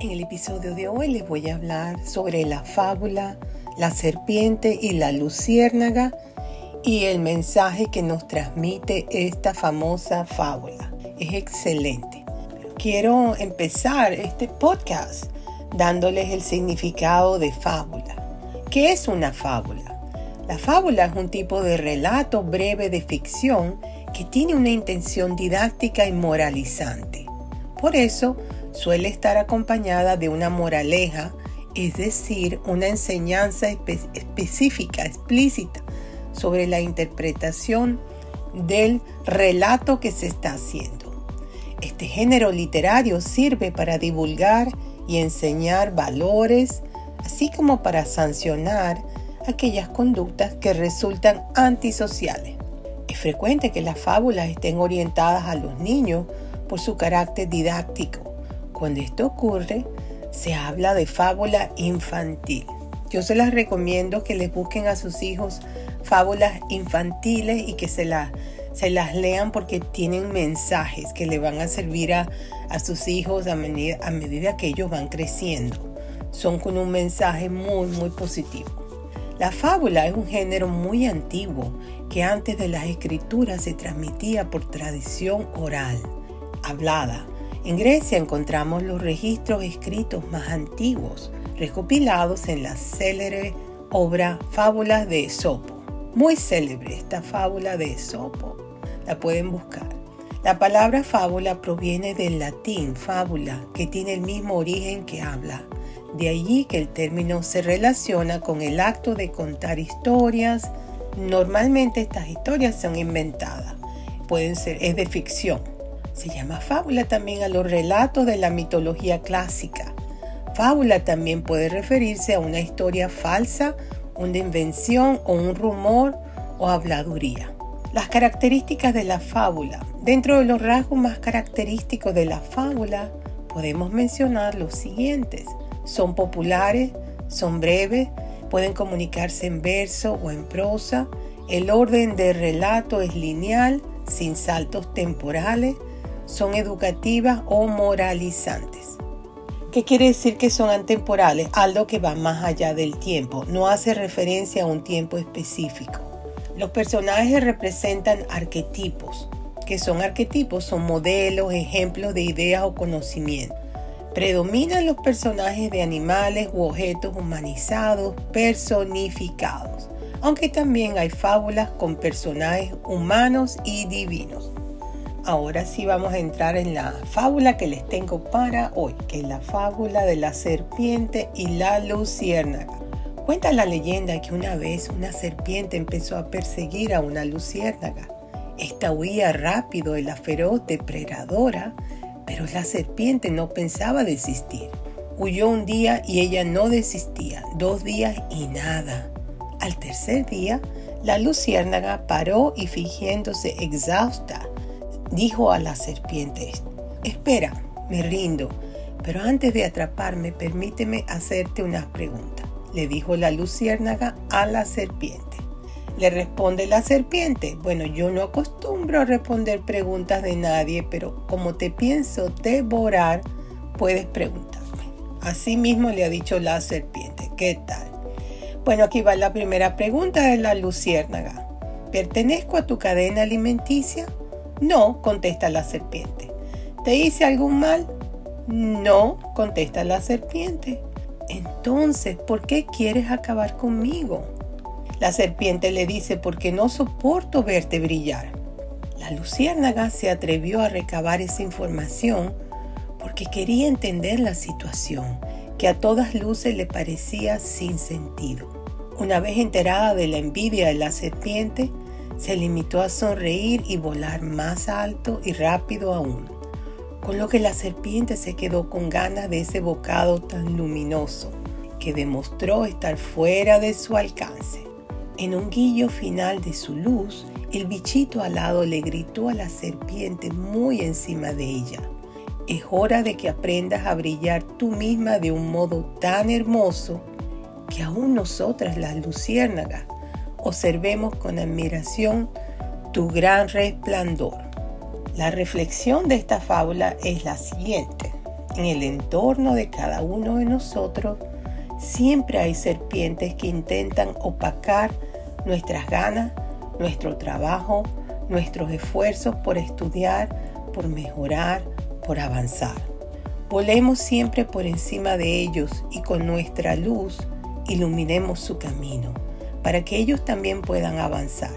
En el episodio de hoy les voy a hablar sobre la fábula La serpiente y la luciérnaga y el mensaje que nos transmite esta famosa fábula. Es excelente. Quiero empezar este podcast dándoles el significado de fábula. ¿Qué es una fábula? La fábula es un tipo de relato breve de ficción que tiene una intención didáctica y moralizante. Por eso, suele estar acompañada de una moraleja, es decir, una enseñanza específica, explícita, sobre la interpretación del relato que se está haciendo. Este género literario sirve para divulgar y enseñar valores, así como para sancionar aquellas conductas que resultan antisociales. Es frecuente que las fábulas estén orientadas a los niños por su carácter didáctico cuando esto ocurre, se habla de fábula infantil. Yo se las recomiendo que les busquen a sus hijos fábulas infantiles y que se, se las lean porque tienen mensajes que le van a servir a, sus hijos a medida, a medida que ellos van creciendo. Son con un mensaje muy, muy positivo. La fábula es un género muy antiguo que antes de las escrituras se transmitía por tradición oral, hablada en Grecia encontramos los registros escritos más antiguos, recopilados en la célebre obra Fábulas de Esopo. Muy célebre esta fábula de Esopo. La pueden buscar. La palabra fábula proviene del latín fábula, que tiene el mismo origen que habla. De allí que el término se relaciona con el acto de contar historias. Normalmente estas historias son inventadas. Pueden ser, es de ficción se llama fábula también a los relatos de la mitología clásica. Fábula también puede referirse a una historia falsa, una invención o un rumor o habladuría. Las características de la fábula. Dentro de los rasgos más característicos de la fábula podemos mencionar los siguientes. Son populares, son breves, pueden comunicarse en verso o en prosa. El orden de relato es lineal, sin saltos temporales son educativas o moralizantes. ¿Qué quiere decir que son atemporales? Algo que va más allá del tiempo, no hace referencia a un tiempo específico. Los personajes representan arquetipos. ¿Qué son arquetipos? Son modelos, ejemplos de ideas o conocimientos. Predominan los personajes de animales u objetos humanizados, personificados, aunque también hay fábulas con personajes humanos y divinos. Ahora sí vamos a entrar en la fábula que les tengo para hoy, que es la fábula de la serpiente y la luciérnaga. Cuenta la leyenda que una vez una serpiente empezó a perseguir a una luciérnaga. Esta huía rápido de la feroz depredadora, pero la serpiente no pensaba desistir. Huyó un día y ella no desistía, dos días y nada. Al tercer día, la luciérnaga paró y fingiéndose exhausta, dijo a la serpiente, espera, me rindo, pero antes de atraparme permíteme hacerte unas preguntas, le dijo la luciérnaga a la serpiente. Le responde la serpiente, bueno, yo no acostumbro a responder preguntas de nadie, pero como te pienso devorar, puedes preguntarme. Así mismo le ha dicho la serpiente, ¿qué tal? Bueno, aquí va la primera pregunta de la luciérnaga. ¿Pertenezco a tu cadena alimenticia? No, contesta la serpiente. ¿Te hice algún mal? No, contesta la serpiente. Entonces, ¿por qué quieres acabar conmigo? La serpiente le dice, porque no soporto verte brillar. La luciérnaga se atrevió a recabar esa información porque quería entender la situación, que a todas luces le parecía sin sentido. Una vez enterada de la envidia de la serpiente, se limitó a sonreír y volar más alto y rápido aún, con lo que la serpiente se quedó con ganas de ese bocado tan luminoso que demostró estar fuera de su alcance. En un guillo final de su luz, el bichito alado le gritó a la serpiente muy encima de ella. Es hora de que aprendas a brillar tú misma de un modo tan hermoso que aún nosotras las luciérnagas observemos con admiración tu gran resplandor. La reflexión de esta fábula es la siguiente. en el entorno de cada uno de nosotros siempre hay serpientes que intentan opacar nuestras ganas, nuestro trabajo, nuestros esfuerzos por estudiar, por mejorar, por avanzar. Volemos siempre por encima de ellos y con nuestra luz iluminemos su camino para que ellos también puedan avanzar.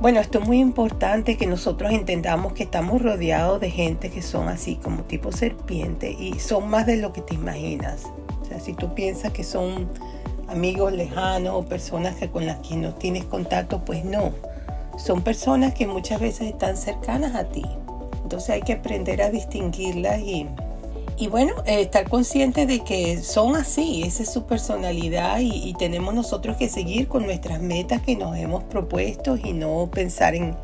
Bueno, esto es muy importante que nosotros entendamos que estamos rodeados de gente que son así como tipo serpiente y son más de lo que te imaginas. O sea, si tú piensas que son amigos lejanos o personas que con las que no tienes contacto, pues no. Son personas que muchas veces están cercanas a ti. Entonces hay que aprender a distinguirlas y y bueno, eh, estar consciente de que son así, esa es su personalidad y, tenemos nosotros que seguir con nuestras metas que nos hemos propuesto y no pensar en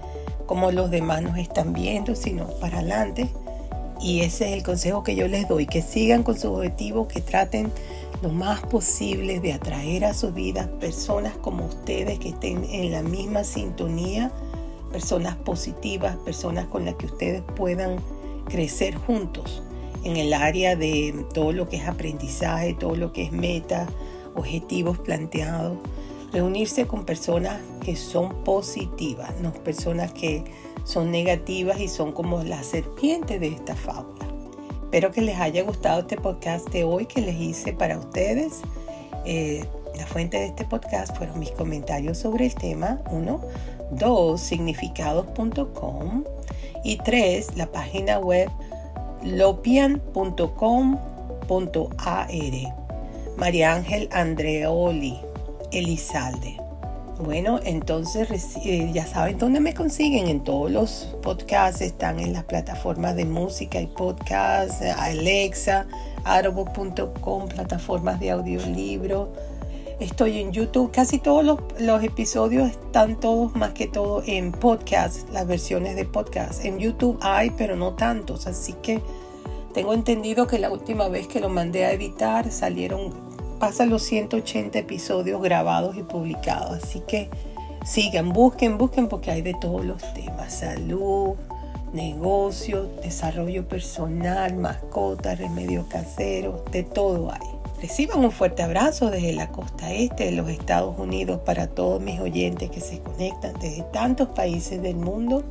cómo los demás nos están viendo, sino para adelante. Y ese es el consejo que yo les doy, que sigan con sus objetivos, que traten lo más posible de atraer a su vida personas como ustedes que estén en la misma sintonía, personas positivas, personas con las que ustedes puedan crecer juntos en el área de todo lo que es aprendizaje, todo lo que es meta, objetivos planteados. Reunirse con personas que son positivas, no personas que son negativas y son como la serpiente de esta fábula. Espero que les haya gustado este podcast de hoy que les hice para ustedes. Eh, la fuente de este podcast fueron mis comentarios sobre el tema. Uno, dos, significados.com y tres, la página web lopian.com.ar María Ángel Andreoli Elizalde. Bueno, entonces eh, ya saben dónde me consiguen. En todos los podcasts están en las plataformas de música y podcast, Alexa, audible.com, plataformas de audiolibro Estoy en YouTube. Casi todos los, episodios están todos más que todo en podcast, las versiones de podcast. En YouTube hay, pero no tantos. Así que tengo entendido que la última vez que lo mandé a editar salieron, pasan los 180 episodios grabados y publicados. Así que sigan, busquen, busquen porque hay de todos los temas. Salud, negocio, desarrollo personal, mascotas, remedios caseros, de todo hay. Reciban un fuerte abrazo desde la costa este de los Estados Unidos para todos mis oyentes que se conectan desde tantos países del mundo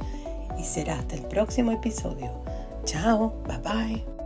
y será hasta el próximo episodio. Chao, bye bye.